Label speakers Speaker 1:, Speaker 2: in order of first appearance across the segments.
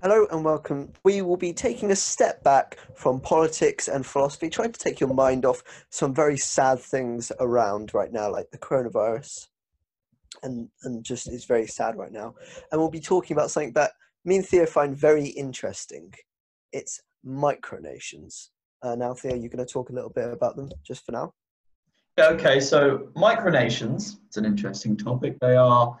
Speaker 1: Hello and welcome. We will be taking a step back from politics and philosophy, trying to take your mind off some very sad things around right now, like the coronavirus, and and just is very sad right now. And we'll be talking about something that me and Theo find very interesting. It's micronations. Uh, now, Theo, you're going to talk a little bit about them just for now.
Speaker 2: Okay, so micronations, it's an interesting topic. They are,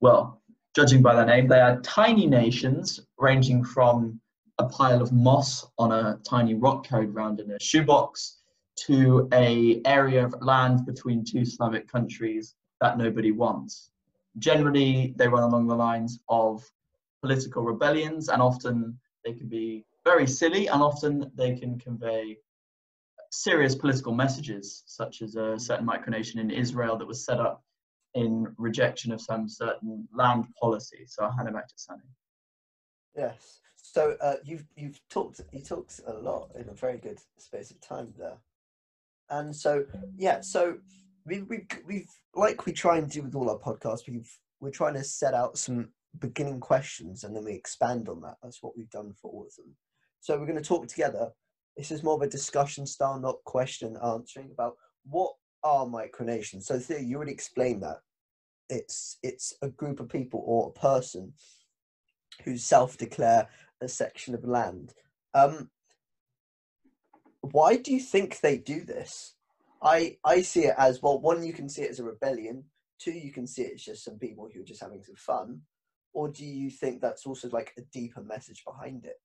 Speaker 2: well, judging by their name, they are tiny nations ranging from a pile of moss on a tiny rock carried around in a shoebox to a area of land between two Slavic countries that nobody wants. Generally, they run along the lines of political rebellions, and often they can be very silly, and often they can convey serious political messages, such as a certain micronation in Israel that was set up in rejection of some certain land policy. So I'll hand it back to Sunny.
Speaker 1: Yes. So uh, you've you've talked you talked a lot in a very good space of time there, and so yeah. So we we we've like we try and do with all our podcasts. We've we're trying to set out some beginning questions and then we expand on that. That's what we've done for all of them. So we're going to talk together. This is more of a discussion style, not question answering about what are micronations. So Theo, you would explain that it's it's a group of people or a person who self-declare a section of land. Um, why do you think they do this? I I see it as well. One, you can see it as a rebellion. Two, you can see it's just some people who are just having some fun. Or do you think that's also like a deeper message behind it?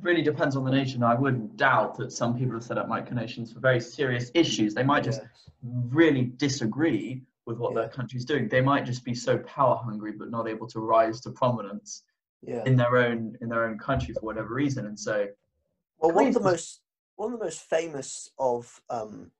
Speaker 2: Really depends on the nation. I wouldn't doubt that some people have set up micronations for very serious issues. They might just yes. really disagree with what yeah. their country's doing. They might just be so power hungry but not able to rise to prominence yeah. in their own in their own country for whatever reason. And so
Speaker 1: Well one of the most one of the most famous of um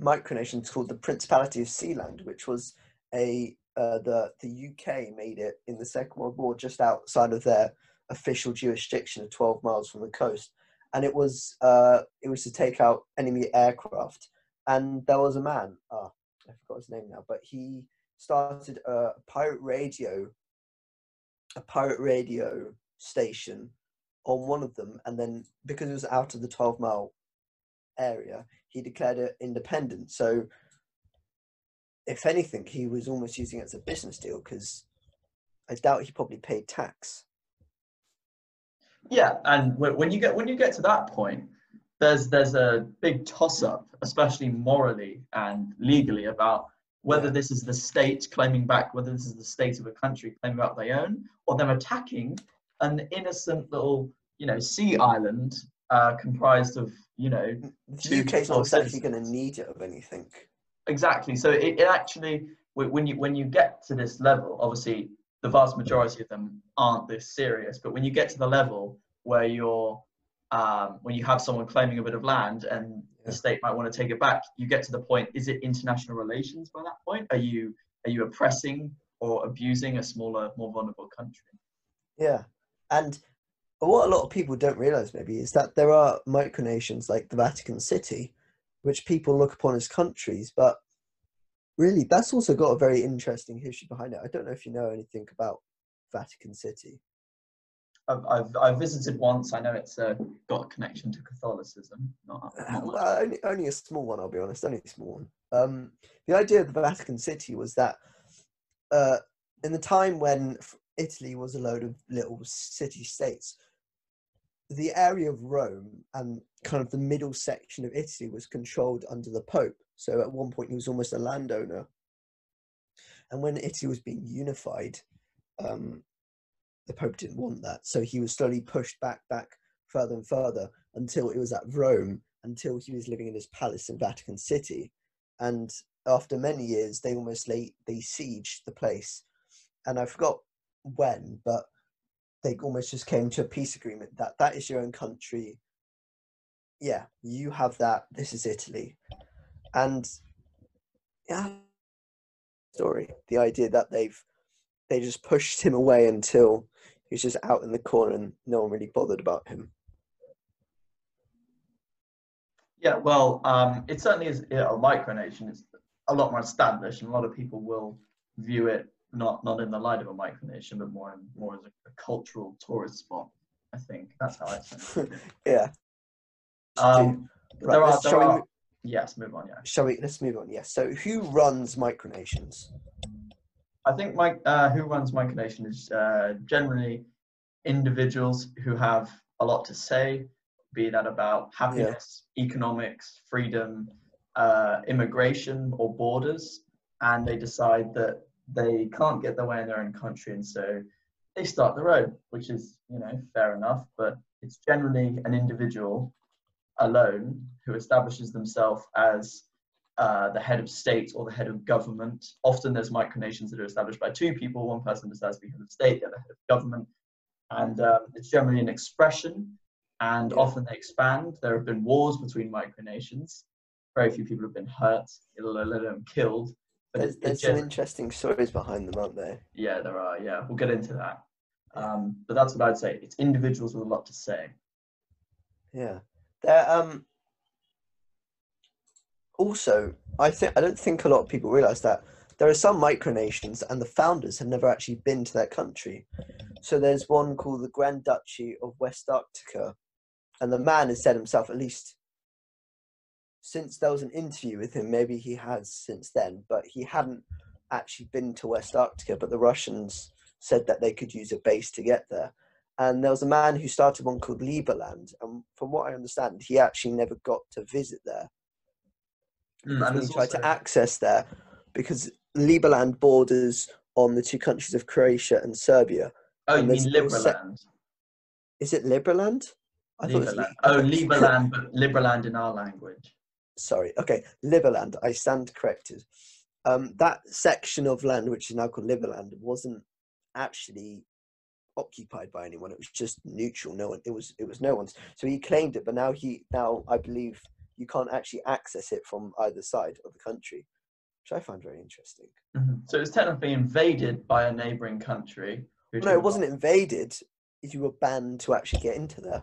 Speaker 1: micronations called the Principality of Sealand, which was a uh, the the UK made it in the Second World War just outside of their official jurisdiction of 12 miles from the coast, and it was uh, it was to take out enemy aircraft. And there was a man, oh, I forgot his name now, but he started a pirate radio, a pirate radio station on one of them, and then because it was out of the 12 mile area, he declared it independent. So, if anything, he was almost using it as a business deal because I doubt he probably paid tax.
Speaker 2: Yeah, and when you get when you get to that point, there's there's a big toss up, especially morally and legally, about whether yeah. this is the state claiming back, whether this is the state of a country claiming back their own, or them attacking an innocent little, you know, sea island uh, comprised of, you know,
Speaker 1: the UK's not actually going to need it of anything.
Speaker 2: Exactly. So it, it actually, when you when you get to this level, obviously the vast majority of them aren't this serious, but when you get to the level where you're um, when you have someone claiming a bit of land and the state might want to take it back, you get to the point: is it international relations by that point? Are you are you oppressing or abusing a smaller, more vulnerable country?
Speaker 1: Yeah, and what a lot of people don't realize maybe is that there are micronations like the Vatican City, which people look upon as countries, but really that's also got a very interesting history behind it. I don't know if you know anything about Vatican City.
Speaker 2: I've, I've, I've visited once. I know it's uh, got a connection to Catholicism. Not, not
Speaker 1: well, only, only a small one, I'll be honest. Only a small one. Um, the idea of the Vatican City was that uh, in the time when Italy was a load of little city states, the area of Rome and kind of the middle section of Italy was controlled under the Pope. So at one point he was almost a landowner. And when Italy was being unified, um, the Pope didn't want that. So he was slowly pushed back, back further and further until it was at Rome, until he was living in his palace in Vatican City. And after many years, they almost lay, they sieged the place. And I forgot when, but they almost just came to a peace agreement that that is your own country. Yeah, you have that. This is Italy. And yeah, story. The idea that they've they just pushed him away until he was just out in the corner and no one really bothered about him.
Speaker 2: Yeah, well, um, it certainly is you know, a micronation. It's a lot more established, and a lot of people will view it not not in the light of a micronation, but more in, more as a, a cultural tourist spot. I think that's how I see it.
Speaker 1: yeah.
Speaker 2: Um,
Speaker 1: Right,
Speaker 2: there are, there are, yes, move on. Yeah,
Speaker 1: Shall we? Let's move on. Yes. So, who runs micronations?
Speaker 2: I think my uh, who runs micronation is uh, generally individuals who have a lot to say, be that about happiness, economics, freedom, uh, immigration, or borders, and they decide that they can't get their way in their own country, and so they start their own, which is you know fair enough, but it's generally an individual alone who establishes themselves as uh, the head of state or the head of government. Often there's micronations that are established by two people. One person decides to be head of state, the other head of government. And um, it's generally an expression, and often they expand. There have been wars between micronations. Very few people have been hurt, let alone killed. But
Speaker 1: There's, there's some interesting stories behind them, aren't there?
Speaker 2: yeah, there are. Yeah, we'll get into that. Um, but that's what I'd say. It's individuals with a lot to say.
Speaker 1: Yeah. There. Um. Also, I think I don't think a lot of people realize that there are some micronations and the founders have never actually been to that country. So there's one called the Grand Duchy of West Arctica, and the man has said himself, at least since there was an interview with him, maybe he has since then, but he hadn't actually been to West Arctica. But the Russians said that they could use a base to get there. And there was a man who started one called Lieberland, and from what I understand, he actually never got to visit there
Speaker 2: Mm, and
Speaker 1: he tried to access there because Lieberland borders on the two countries of Croatia and Serbia.
Speaker 2: oh, you mean
Speaker 1: was se-
Speaker 2: Liberland?
Speaker 1: Is it Liberland? I thought it was
Speaker 2: Liberland.
Speaker 1: Li-
Speaker 2: Oh, Liberland, but Liberland in our language.
Speaker 1: Sorry. Okay, Liberland. I stand corrected. Um, that section of land, which is now called Liberland, wasn't actually occupied by anyone. It was just neutral. No one. It was. It was no one's. So he claimed it, but now he now I believe you can't actually access it from either side of the country, which I find very interesting.
Speaker 2: Mhm. So it was technically invaded by a neighbouring country. who
Speaker 1: No, it wasn't invaded. If you were banned to actually get into there.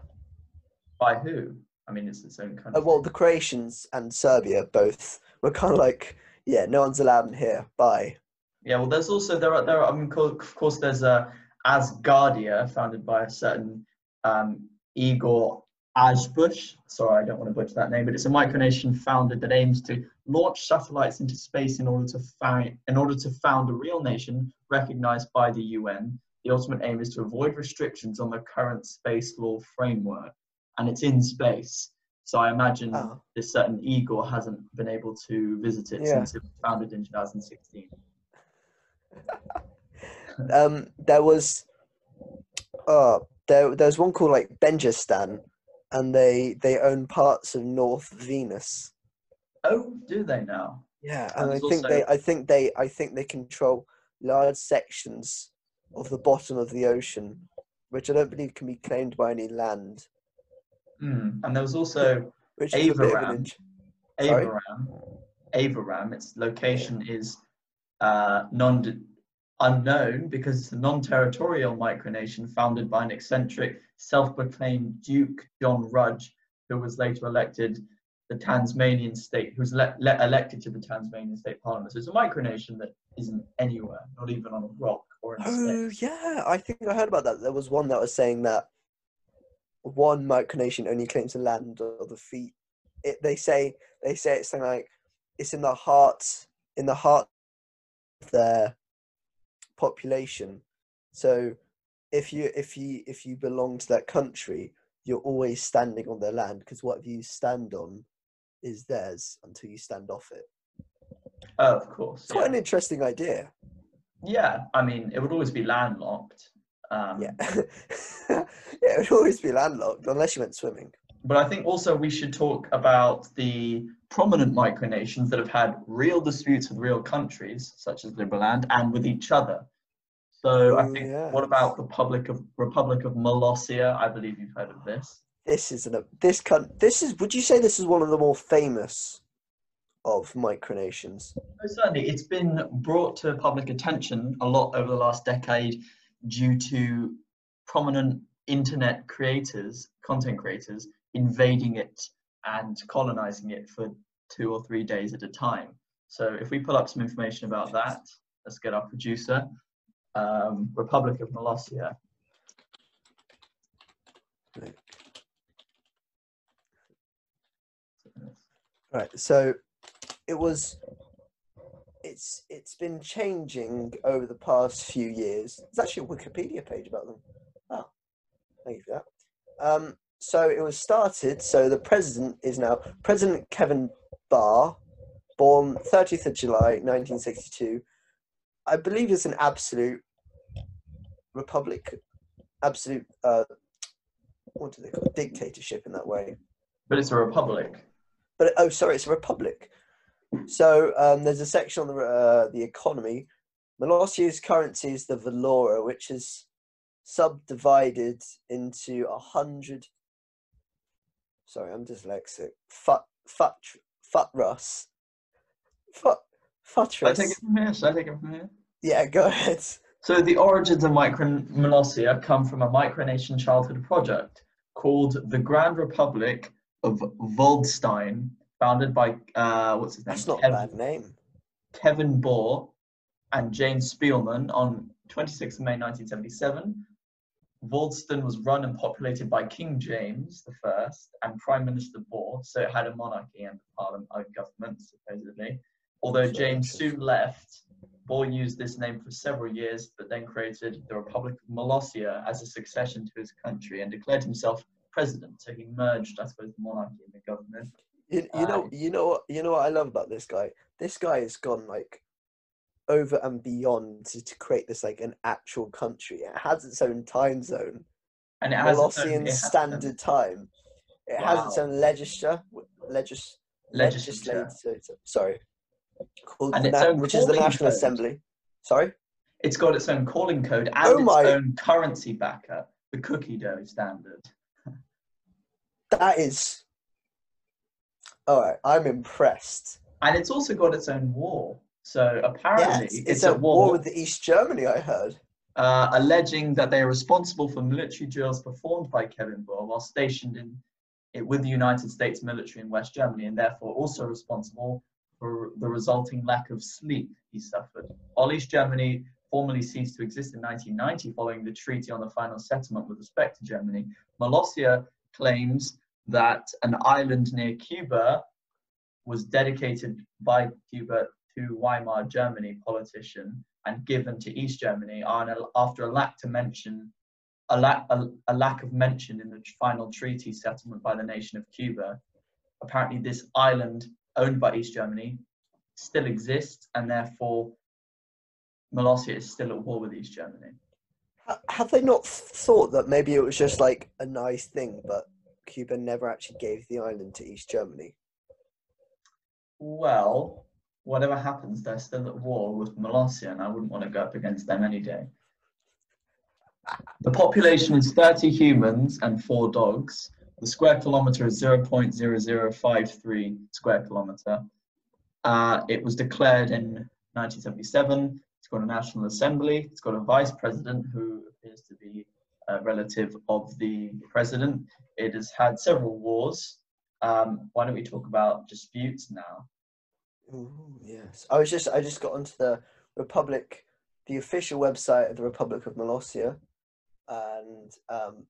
Speaker 2: By who? I mean, it's its own country.
Speaker 1: Uh, well, the Croatians and Serbia both were kind of like, yeah, no one's allowed in here. Bye.
Speaker 2: Yeah, well, there's also there are there are I mean, of course, there's a Asgardia founded by a certain um, Igor Ajbush. Sorry, I don't want to butcher that name, but it's a micronation founded that aims to launch satellites into space in order to find in order to found a real nation recognized by the UN. The ultimate aim is to avoid restrictions on the current space law framework, and it's in space. So I imagine
Speaker 1: Oh.
Speaker 2: this certain Igor hasn't been able to visit it
Speaker 1: Yeah.
Speaker 2: since it was founded in 2016.
Speaker 1: Um, there was, uh, there there's one called like Benjistan, and they they own parts of North Venus.
Speaker 2: Oh, do they now?
Speaker 1: Yeah,
Speaker 2: And
Speaker 1: and I think
Speaker 2: also-
Speaker 1: they I think they I think they control large sections of the bottom of the ocean, which I don't believe can be claimed by any land.
Speaker 2: Hmm. And there was also
Speaker 1: Which is a bit of an
Speaker 2: Avaram. Avaram. Avaram. Its location is uh, non unknown because it's a non-territorial micronation founded by an eccentric, self-proclaimed Duke John Rudge, who was later elected the Tasmanian state, who was le- le- elected to the Tasmanian state parliament. So it's a micronation that isn't anywhere, not even on a rock or in
Speaker 1: Oh
Speaker 2: space.
Speaker 1: yeah, I think I heard about that. There was one that was saying that one micronation only claims the land or the feet. It, they say they say it's something like it's in the heart in the heart of their population. So if you if you if you belong to that country, you're always standing on their land because what you stand on is theirs until you stand off it.
Speaker 2: Oh, of course.
Speaker 1: It's quite
Speaker 2: yeah.
Speaker 1: an interesting idea.
Speaker 2: Yeah, I mean, it would always be landlocked. Um,
Speaker 1: Yeah. yeah, it would always be landlocked unless you went swimming.
Speaker 2: But I think also we should talk about the prominent micronations that have had real disputes with real countries, such as Liberland, and with each other. So I
Speaker 1: Oh,
Speaker 2: think, what about the Republic of Republic of Molossia? I believe you've heard of this.
Speaker 1: This is an this con this is would you say this is one of the more famous of micronations?
Speaker 2: Certainly, it's been brought to public attention a lot over the last decade due to prominent internet creators, content creators, invading it and colonizing it for two or three days at a time. So, if we pull up some information about that, let's get our producer. Um, Republic of Molossia.
Speaker 1: Right. So it was. It's it's been changing over the past few years. There's actually a Wikipedia page about them. Oh, thank you for that. Um, so it was started. So the president is now President Kevin Baugh, born 30th of July 1962. I believe it's an absolute republic, absolute. Uh, what do they call it? dictatorship in that way?
Speaker 2: But it's a republic.
Speaker 1: but oh sorry it's a republic so um, there's a section on the uh, the economy Molossia's currency is the Valora which is subdivided into a hundred sorry I'm dyslexic fut fut futrus fut
Speaker 2: Should I take it from here? Should I take it from here?
Speaker 1: yeah go ahead
Speaker 2: So the origins of Micronesia come from a micronation childhood project called the Grand Republic of Waldstein, founded by uh, what's his name?
Speaker 1: that's not a bad name
Speaker 2: Kevin Baugh and James Spielman on 26 May 1977. Waldstein was run and populated by King James I and Prime Minister Baugh, so it had a monarchy and a parliament, a government supposedly. Although James soon left, Baugh used this name for several years, but then created the Republic of Molossia as a succession to his country and declared himself president. So he merged, I suppose, the monarchy and the government.
Speaker 1: You, you know,
Speaker 2: Aye.
Speaker 1: you know you know what I love about this guy. This guy has gone like over and beyond to, to create this like an actual country. It has its own time zone,
Speaker 2: And it has its own-
Speaker 1: Molossian
Speaker 2: it has
Speaker 1: Standard Time. It has its own legislature, legis,
Speaker 2: legislature.
Speaker 1: legislature. Sorry, called
Speaker 2: And its
Speaker 1: na-
Speaker 2: own
Speaker 1: which is the National
Speaker 2: code.
Speaker 1: Assembly. Sorry,
Speaker 2: It's got its own calling code and
Speaker 1: Oh
Speaker 2: its
Speaker 1: my-
Speaker 2: own currency backer, the cookie dough standard.
Speaker 1: that is. All right, I'm impressed.
Speaker 2: And it's also got its own war. So apparently, it's,
Speaker 1: it's,
Speaker 2: a
Speaker 1: at
Speaker 2: war,
Speaker 1: war with the East Germany. I heard.
Speaker 2: uh, alleging that they are responsible for military drills performed by Kevin Baugh while stationed in it with the United States military in West Germany, and therefore also responsible for the resulting lack of sleep he suffered. While East Germany formally ceased to exist in 1990 following the treaty on the final settlement with respect to Germany, Molossia claims that an island near Cuba was dedicated by Cuba to Weimar Germany politician and given to East Germany after a lack to mention a lack a, a lack of mention in the final treaty settlement by the nation of Cuba. Apparently, this island owned by East Germany still exists, and therefore Molossia is still at war with East Germany.
Speaker 1: Ha- Have they not thought that maybe it was just like a nice thing, but Cuba never actually gave the island to East Germany?
Speaker 2: Well, whatever happens, they're still at war with Molossia, and I wouldn't want to go up against them any day. The population is 30 humans and four dogs. The square kilometer is 0.0053 square kilometer. Uh, it was declared in 1977. It's got a national assembly. It's got a vice president who appears to be a relative of the president. It has had several wars. Um, why don't we talk about disputes now?
Speaker 1: Ooh, yes. I was just I just got onto the Republic, the official website of the Republic of Molossia, and um,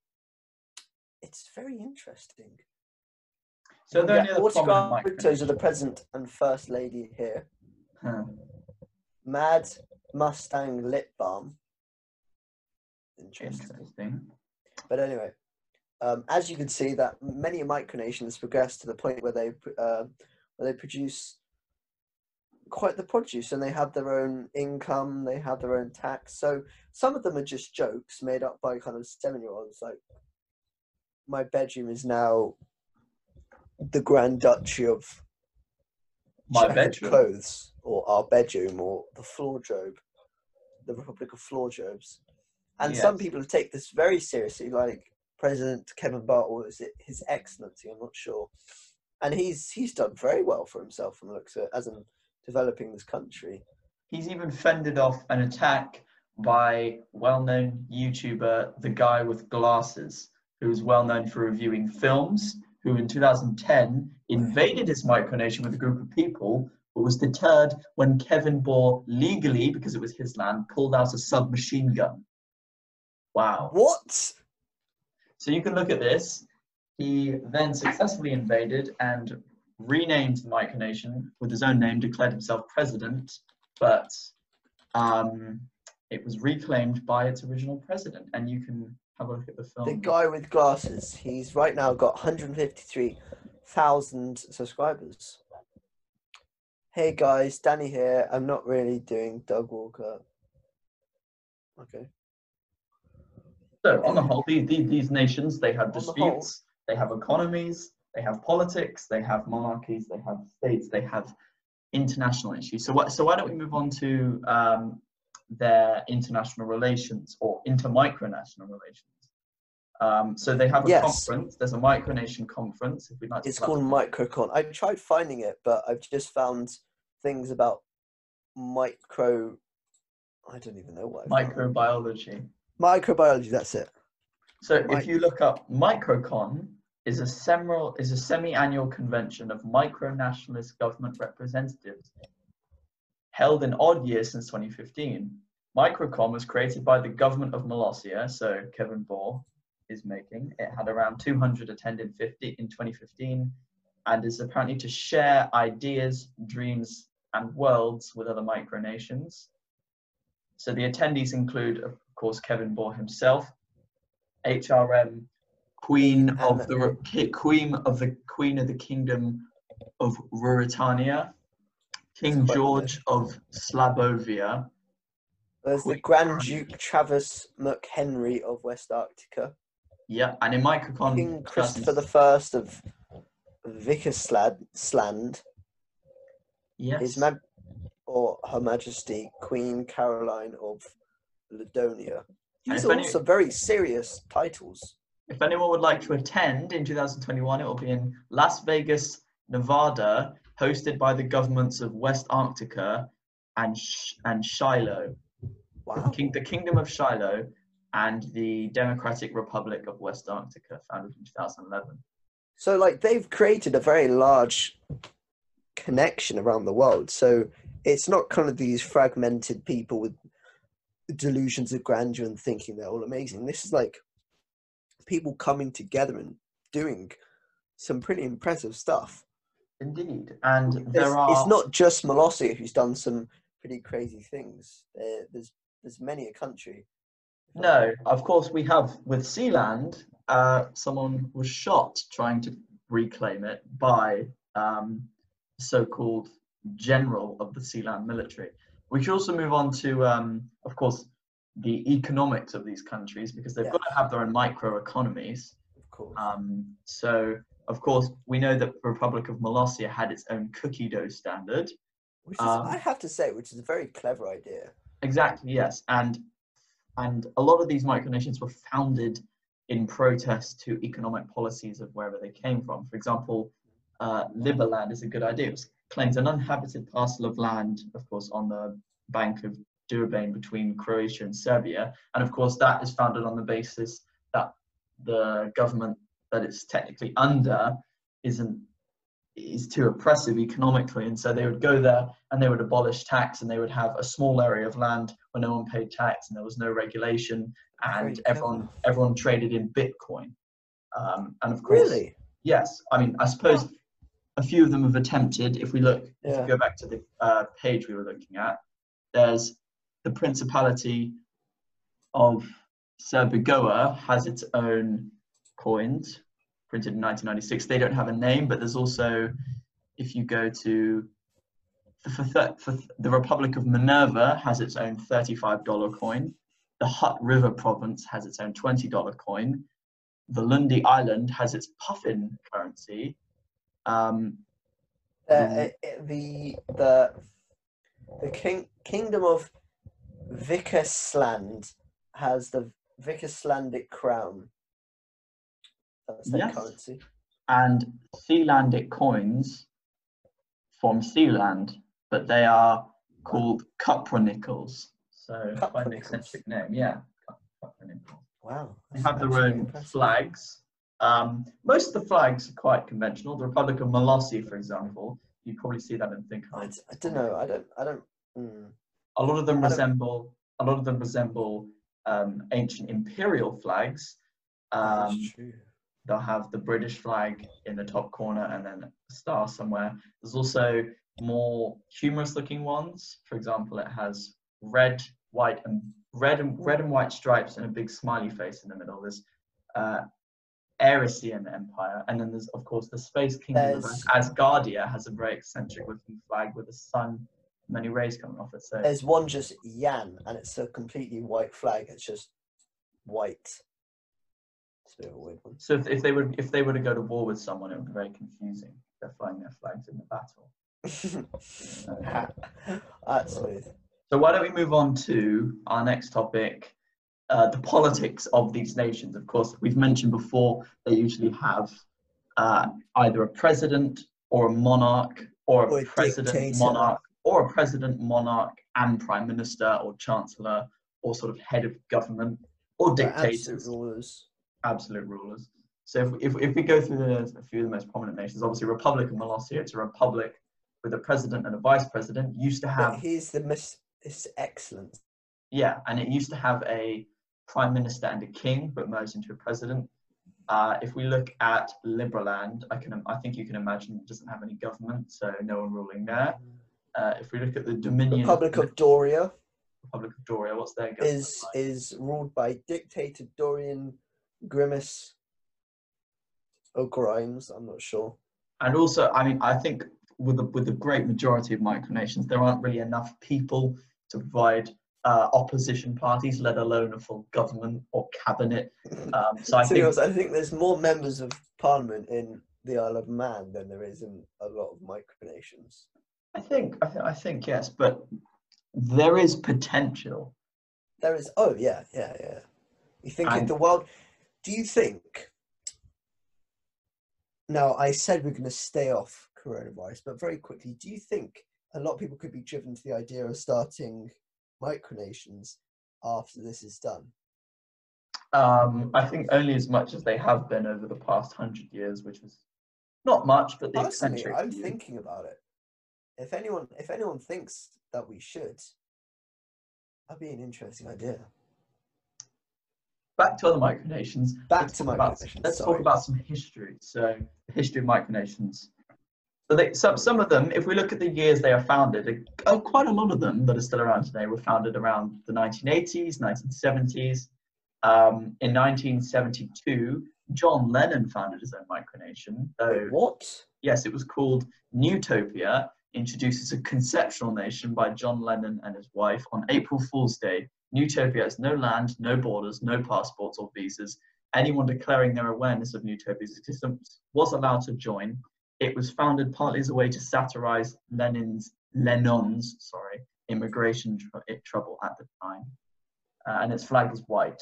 Speaker 1: it's very interesting.
Speaker 2: So
Speaker 1: You
Speaker 2: the
Speaker 1: get
Speaker 2: only other prominent
Speaker 1: autographed photos of the president and first lady here.
Speaker 2: Huh.
Speaker 1: Mad Mustang lip balm. Interesting.
Speaker 2: Interesting.
Speaker 1: But anyway, um, as you can see, that many micronations progress to the point where they uh, where they produce quite the produce, and they have their own income, they have their own tax. So some of them are just jokes made up by kind of seven-year-olds. Like my bedroom is now the Grand Duchy of
Speaker 2: My bedroom.
Speaker 1: clothes, or our bedroom, or the floor job, the Republic of Floor Jobs. And some people take this very seriously, like President Kevin Bartle, or is it His Excellency? I'm not sure. And he's he's done very well for himself from the looks of it, as in developing this country.
Speaker 2: He's even fended off an attack by well-known YouTuber, the guy with glasses, who is well known for reviewing films, who in 2010 invaded his micronation with a group of people but was deterred when Kevin Baugh legally, because it was his land, pulled out a submachine gun. Wow.
Speaker 1: What?
Speaker 2: So you can look at this. He then successfully invaded and renamed the micronation with his own name, declared himself president, but um, it was reclaimed by its original president. And you can have a look at the film.
Speaker 1: The guy with glasses. He's right now got 153,000 subscribers. Hey guys, Danny here. I'm not really doing Doug Walker. Okay.
Speaker 2: So on the whole, these, these nations, they have
Speaker 1: On the
Speaker 2: disputes, they have economies, they have politics, they have monarchies, they have states, they have international issues. So what, so why don't we move on to um, their international relations or intermicronational relations? Um, so they have a
Speaker 1: Yes.
Speaker 2: conference. There's a micronation conference. If we'd like
Speaker 1: It's called Microcon. I tried finding it, but I've just found things about micro. I don't even know what.
Speaker 2: Microbiology.
Speaker 1: Microbiology. That's it.
Speaker 2: So
Speaker 1: Mic-
Speaker 2: if you look up Microcon is a semi is a semi-annual convention of micro-nationalist government representatives held in odd years since 2015. Microcon was created by the government of Molossia, so Kevin Baugh is making. It had around 200 attended 50 in 2015 and is apparently to share ideas, dreams, and worlds with other micronations. So the attendees include, of course, Kevin Baugh himself, HRM, Queen of the Queen of the Queen of the Kingdom of Ruritania, King George of Slabovia,
Speaker 1: There's the Grand. Duke Travis McHenry of West Arctica.
Speaker 2: yeah, and in Microcon,
Speaker 1: King Christopher the First of Vickersland,
Speaker 2: yes,
Speaker 1: His Mag- or Her Majesty Queen Caroline of Ladonia. These are
Speaker 2: any-
Speaker 1: also very serious titles.
Speaker 2: If anyone would like to attend in 2021, it will be in Las Vegas, Nevada, hosted by the governments of West Arctica and Sh- and Shiloh,
Speaker 1: Wow.
Speaker 2: King, the Kingdom of Shiloh, and the Democratic Republic of West Arctica, founded in 2011.
Speaker 1: So, like, they've created a very large connection around the world. So, it's not kind of these fragmented people with delusions of grandeur and thinking they're all amazing. This is like people coming together and doing some pretty impressive stuff.
Speaker 2: Indeed, and there are.
Speaker 1: It's not just Molossia who's done some pretty crazy things. There, there's there's many a country.
Speaker 2: No, of course we have with Sealand. Uh, someone was shot trying to reclaim it by um, so-called general of the Sealand military. We should also move on to, um, of course, the economics of these countries because they've
Speaker 1: Yeah.
Speaker 2: got to have their own microeconomies.
Speaker 1: Of course.
Speaker 2: Um, so, of course, we know that the Republic of Molossia had its own cookie dough standard.
Speaker 1: which is,
Speaker 2: um,
Speaker 1: I have to say, which is a very clever idea.
Speaker 2: Exactly, yes. And and a lot of these micronations were founded in protest to economic policies of wherever they came from. For example, uh, Liberland is a good idea. It claims an uninhabited parcel of land, of course, on the bank of Durbane between Croatia and Serbia. And of course, that is founded on the basis that the government that it's technically under isn't is too oppressive economically. And so they would go there and they would abolish tax and they would have a small area of land where no one paid tax and there was no regulation and everyone everyone traded in bitcoin. Um, and of course
Speaker 1: Really?
Speaker 2: yes. I mean i suppose a few of them have attempted if we look if we go back to the uh, page we were looking at there's the principality of Seborga has its own coins printed in 1996 they don't have a name but there's also if you go to for, th- for th- the republic of minerva has its own $35 coin. The hutt river province has its own $20 coin. The Lundy island has its puffin currency. Um,
Speaker 1: uh, the the the king kingdom of Vickersland has the Vickerslandic crown. That's their
Speaker 2: Yes.
Speaker 1: currency.
Speaker 2: and Sealandic coins from Sealand, but they are called cupronickels. So quite an eccentric name, yeah. Cupronickels.
Speaker 1: Wow.
Speaker 2: They have their own
Speaker 1: impressive.
Speaker 2: flags. Um, most of the flags are quite conventional. The Republic of Molossi, for example, you probably see that and think, oh,
Speaker 1: I, d- I don't know. I don't. I don't. Mm.
Speaker 2: A lot of them resemble a lot of them resemble um, ancient imperial flags. Um, they'll have the British flag in the top corner and then a star somewhere. There's also more humorous looking ones. For example, it has red, white, and red and red and white stripes and a big smiley face in the middle. There's uh, Empire, and then there's of course the Space Kingdom of
Speaker 1: There's-
Speaker 2: Asgardia has a very eccentric looking flag with a sun, many rays coming off it. So
Speaker 1: There's one just Yan, and it's a completely white flag. It's just white. It's a bit of a weird one.
Speaker 2: So if, if they would if they were to go to war with someone, it would be very confusing. They're flying their flags in the battle.
Speaker 1: That's smooth.
Speaker 2: So why don't we move on to our next topic, uh, the politics of these nations. Of course, we've mentioned before they usually have uh, either a president or a monarch or a
Speaker 1: Or a
Speaker 2: president
Speaker 1: dictator.
Speaker 2: monarch or a president monarch and prime minister or chancellor or sort of head of government or dictators
Speaker 1: absolute rulers.
Speaker 2: absolute rulers. So if, if, if we go through the, a few of the most prominent nations, obviously Republic of Molossia, it's a republic with a president and a vice president. Used to
Speaker 1: But
Speaker 2: have
Speaker 1: here's the miss. It's excellent.
Speaker 2: yeah, and it used to have a prime minister and a king, but merged into a president. Uh, if we look at Liberland, I can I think you can imagine it doesn't have any government, so no one ruling there. Uh, if we look at the Dominion
Speaker 1: Republic of Doria
Speaker 2: Republic of Doria, what's their government?
Speaker 1: is
Speaker 2: like?
Speaker 1: is ruled by dictator Dorian Grimace O'Grimes. I'm not sure.
Speaker 2: and also i mean i think with the with the great majority of micronations there aren't really enough people to provide uh, opposition parties let alone a full government or cabinet um, so i think
Speaker 1: honest, I think there's more members of parliament in the Isle of Man than there is in a lot of micronations.
Speaker 2: I think i, th- I think yes but there is potential
Speaker 1: There is. Oh yeah, yeah, yeah. You think in the world? Do you think? Now I said we're going to stay off coronavirus, but very quickly, do you think a lot of people could be driven to the idea of starting micronations after this is done?
Speaker 2: um, i think only as much as they have been over the past hundred years which is not much but the
Speaker 1: Personally,
Speaker 2: eccentric
Speaker 1: I'm
Speaker 2: view.
Speaker 1: thinking about it. If anyone, if anyone thinks that we should, that'd be an interesting idea.
Speaker 2: back to other micronations.
Speaker 1: Back
Speaker 2: let's
Speaker 1: to
Speaker 2: talk about-
Speaker 1: micronations,
Speaker 2: Let's
Speaker 1: sorry.
Speaker 2: talk about some history. So, the history of micronations. So, they, some some of them, if we look at the years they are founded, uh, quite a lot of them that are still around today were founded around the 1980s, 1970s. Um, in 1972, John Lennon founded his own micronation.
Speaker 1: Wait, what?
Speaker 2: yes, it was called Nutopia, introduces a conceptual nation by John Lennon and his wife on April Fool's Day. Nutopia has no land, no borders, no passports or visas. Anyone declaring their awareness of Nutopia's existence was allowed to join. It was founded partly as a way to satirize Lenin's Lennon's sorry immigration tr- trouble at the time, uh, and its flag is white.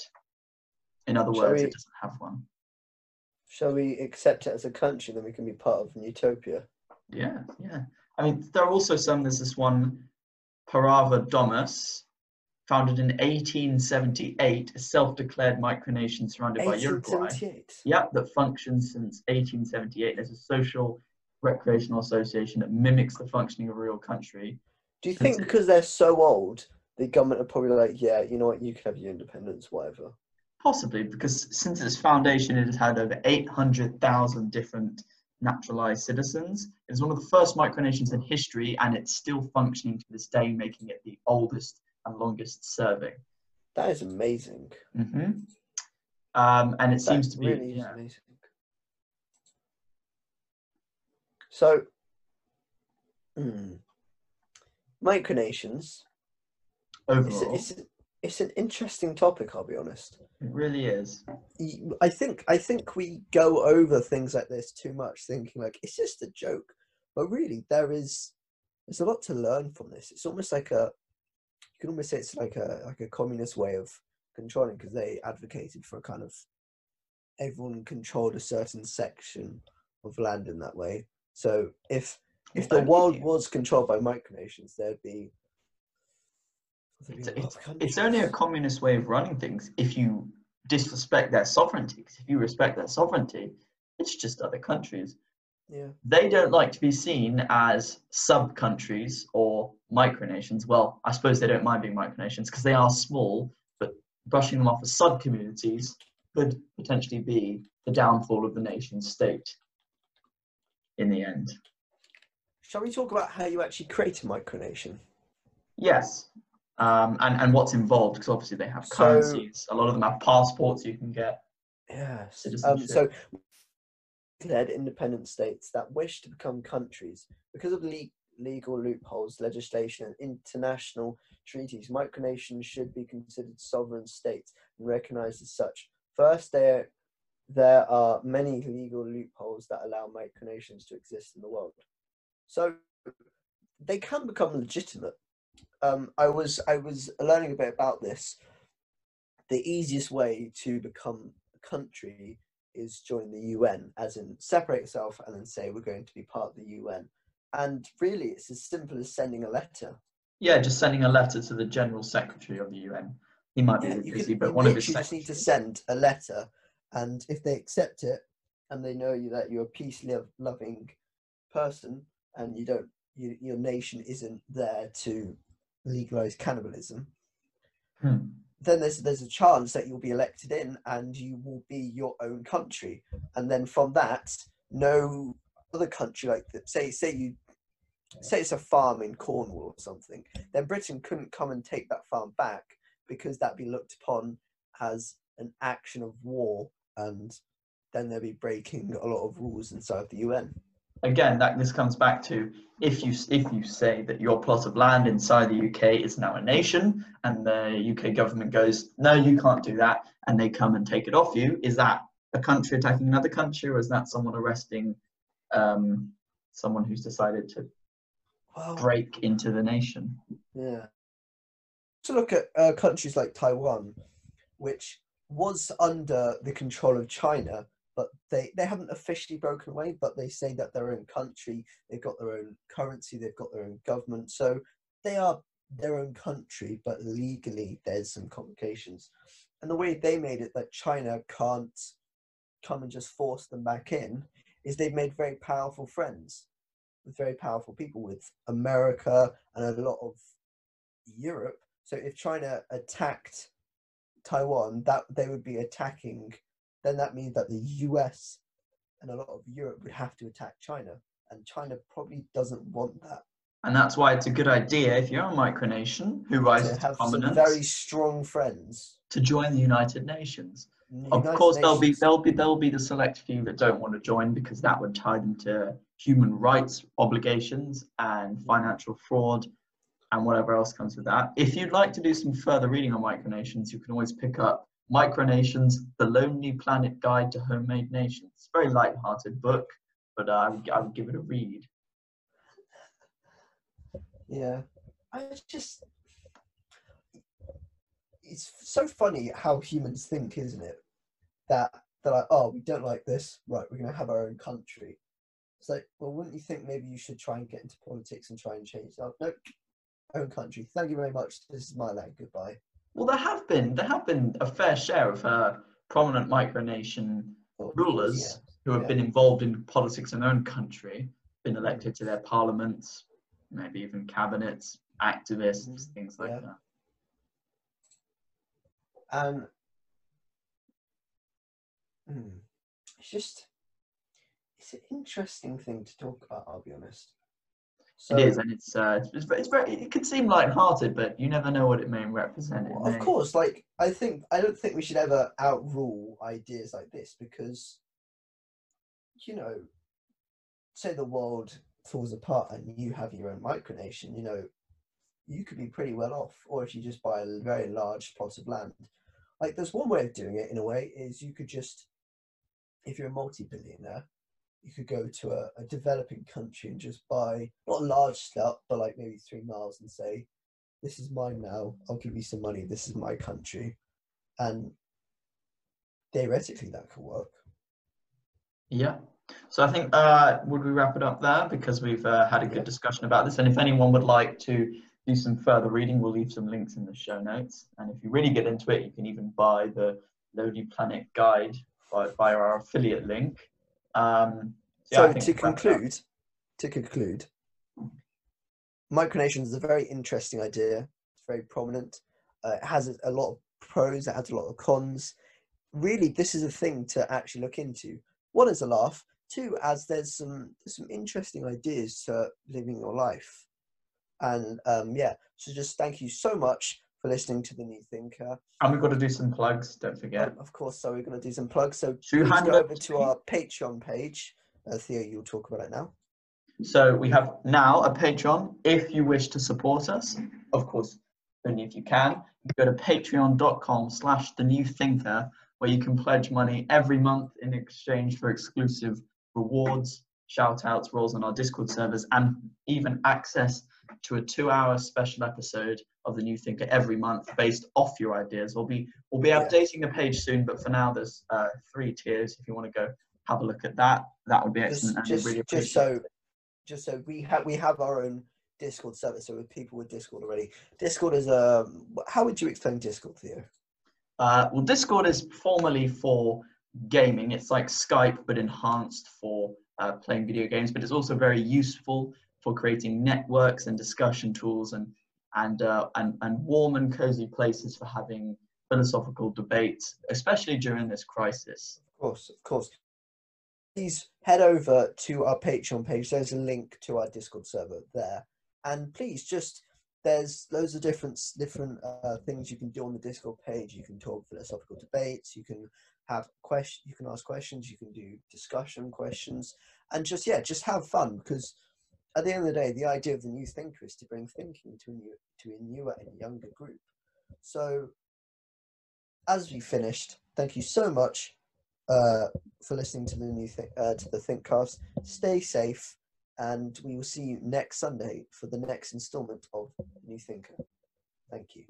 Speaker 2: In other
Speaker 1: Shall
Speaker 2: words,
Speaker 1: we-
Speaker 2: it doesn't have one.
Speaker 1: Shall we accept it as a country? Then we can be part of Utopia.
Speaker 2: Yeah, yeah. I mean, there are also some. There's this one, Parava Domus, founded in 1878, a self-declared micronation surrounded by Uruguay.
Speaker 1: 1878.
Speaker 2: Yeah, that functions since 1878 as a social recreational association that mimics the functioning of a real country.
Speaker 1: Do you think because they're so old, the government are probably like, yeah, you know what, you can have your independence, whatever.
Speaker 2: Possibly because since its foundation, it has had over 800,000 different naturalized citizens. It's one of the first micronations in history, and it's still functioning to this day, making it the oldest and longest serving.
Speaker 1: That is amazing.
Speaker 2: Mm-hmm. Um, and it
Speaker 1: That
Speaker 2: seems to be
Speaker 1: really is
Speaker 2: yeah.
Speaker 1: amazing. So, hmm, micronations.
Speaker 2: Overall.
Speaker 1: it's, it's an interesting topic. I'll be honest.
Speaker 2: It really is.
Speaker 1: I think I think we go over things like this too much, thinking like it's just a joke, but really there is there's a lot to learn from this. It's almost like a you can almost say it's like a like a communist way of controlling because they advocated for a kind of everyone controlled a certain section of land in that way. So if if the world was controlled by micronations, there'd be
Speaker 2: It's, it's, it's only a communist way of running things if you disrespect their sovereignty. 'cause if you respect their sovereignty, it's just other countries.
Speaker 1: Yeah.
Speaker 2: They don't like to be seen as sub countries or micronations. Well, I suppose they don't mind being micronations because they are small, but brushing them off as sub communities could potentially be the downfall of the nation state in the end.
Speaker 1: Shall we talk about how you actually create a micronation?
Speaker 2: Yes. Um, and, and what's involved because obviously they have
Speaker 1: So-
Speaker 2: currencies. A lot of them have passports you can get.
Speaker 1: Yes. Um, so, declared independent states that wish to become countries because of le- legal loopholes, legislation, and international treaties. Micronations should be considered sovereign states and recognized as such. First, there there are many legal loopholes that allow micronations to exist in the world. So they can become legitimate. Um, I was I was learning a bit about this. The easiest way to become a country is join the UN, as in separate yourself and then say we're going to be part of the UN. And really, it's as simple as sending a letter.
Speaker 2: Yeah, just sending a letter to the General Secretary of the UN. He might be
Speaker 1: Yeah, you
Speaker 2: busy, but one of his
Speaker 1: literally just need to send a letter, and if they accept it and they know you that you're a peace loving person and you don't, you, your nation isn't there to legalize cannibalism,
Speaker 2: Hmm.
Speaker 1: then there's there's a chance that you'll be elected in and you will be your own country and then from that no other country like that say say you say it's a farm in cornwall or something then britain couldn't come and take that farm back because that'd be looked upon as an action of war and then they'd be breaking a lot of rules inside the un
Speaker 2: Again, that this comes back to if you if you say that your plot of land inside the UK is now a nation, and the UK government goes, no, you can't do that, and they come and take it off you, is that a country attacking another country, or is that someone arresting um, someone who's decided to
Speaker 1: well
Speaker 2: break into the nation?
Speaker 1: Yeah. To look at uh, countries like Taiwan, which was under the control of China, but they, they haven't officially broken away, but they say that their own country, they've got their own currency, they've got their own government. So they are their own country, but legally there's some complications. And the way they made it that China can't come and just force them back in is they've made very powerful friends with very powerful people with America and a lot of Europe. So if China attacked Taiwan, that they would be attacking. Then that means that the US and a lot of Europe would have to attack China, and China probably doesn't want that.
Speaker 2: And that's why it's a good idea if you're a micronation who rises
Speaker 1: To
Speaker 2: to prominence
Speaker 1: very strong friends.
Speaker 2: to join the United Nations.
Speaker 1: The
Speaker 2: Of
Speaker 1: United
Speaker 2: course, there'll be
Speaker 1: Nations-
Speaker 2: there'll be there'll be the select few that don't want to join because that would tie them to human rights obligations and financial fraud and whatever else comes with that. If you'd like to do some further reading on micronations, you can always pick up Micronations: The Lonely Planet Guide to Homemade Nations. It's a very light-hearted book, but uh, I would I would give it a read.
Speaker 1: Yeah, I just. It's so funny how humans think, isn't it? That they're like, oh, we don't like this, right? We're going to have our own country. It's like, well, wouldn't you think maybe you should try and get into politics and try and change that? Nope, own country. Thank you very much. This is my land. Goodbye.
Speaker 2: Well, there have been there have been a fair share of uh, prominent micronation rulers
Speaker 1: yeah.
Speaker 2: who have
Speaker 1: Yeah.
Speaker 2: been involved in politics in their own country, been elected to their parliaments, maybe even cabinets, activists,
Speaker 1: Mhm.
Speaker 2: things like
Speaker 1: Yeah.
Speaker 2: that.
Speaker 1: And hmm, it's just it's an interesting thing to talk about. I'll be honest. So,
Speaker 2: it is, and it's uh, it's, it's, very, it's very. It can seem light-hearted, but you never know what it may represent. It
Speaker 1: of
Speaker 2: may-
Speaker 1: course, like I think I don't think we should ever outrule ideas like this because you know, say the world falls apart and you have your own micronation, you know, you could be pretty well off, or if you just buy a very large plot of land. Like there's one way of doing it in a way is you could just if you're a multi-billionaire, you could go to a, a developing country and just buy not a large slot, but like maybe three miles and say, this is mine now. I'll give you some money. This is my country. And theoretically, that could work.
Speaker 2: Yeah. So I think uh, would we wrap it up there because we've uh, had a good discussion about this, and if anyone would like to do some further reading, we'll leave some links in the show notes. And if you really get into it, you can even buy the Lonely Planet Guide via, via our affiliate link. Um, Yeah,
Speaker 1: so to
Speaker 2: we'll wrap it up.
Speaker 1: conclude, to conclude, micronations is a very interesting idea. It's very prominent. Uh, it has a- lot of pros. It has a lot of cons. Really, this is a thing to actually look into. One is a laugh. Two, as there's some some interesting ideas to living your life. And um, yeah, so just thank you so much for listening to the New Thinker.
Speaker 2: And we've got to do some plugs. Don't forget.
Speaker 1: Um, of course, so we're going to do some plugs. So please
Speaker 2: hand
Speaker 1: go
Speaker 2: it over to
Speaker 1: our Patreon page. Uh, Theo, you'll talk about it now.
Speaker 2: So we have now a Patreon. If you wish to support us, of course, only if you can, you go to patreon.com slash the new thinker, where you can pledge money every month in exchange for exclusive rewards, shout outs, roles on our Discord servers, and even access to a two hour special episode of the new thinker every month based off your ideas. We'll be we'll be updating the page soon, but for now there's uh, three tiers. If you want to go have a look at that, that would be
Speaker 1: Just,
Speaker 2: excellent. and
Speaker 1: just,
Speaker 2: really
Speaker 1: just so, just so we have we have our own Discord server. So with people with Discord already, Discord is a. How would you explain Discord, Theo?
Speaker 2: Uh, well, Discord is formally for gaming. It's like Skype, but enhanced for uh, playing video games. But it's also very useful for creating networks and discussion tools, and and uh, and and warm and cozy places for having philosophical debates, especially during this crisis.
Speaker 1: Of course, of course. Please head over to our Patreon page. There's a link to our Discord server there, and please just there's loads of different different uh, things you can do on the Discord page. You can talk philosophical debates. You can have questions You can ask questions. You can do discussion questions, and just yeah, just have fun because at the end of the day, the idea of the new thinker is to bring thinking to a new to a newer and younger group. So, as we finished, thank you so much uh, for listening to the new th- uh, to the Thinkcast. Stay safe, and we will see you next Sunday for the next instalment of New Thinker. Thank you.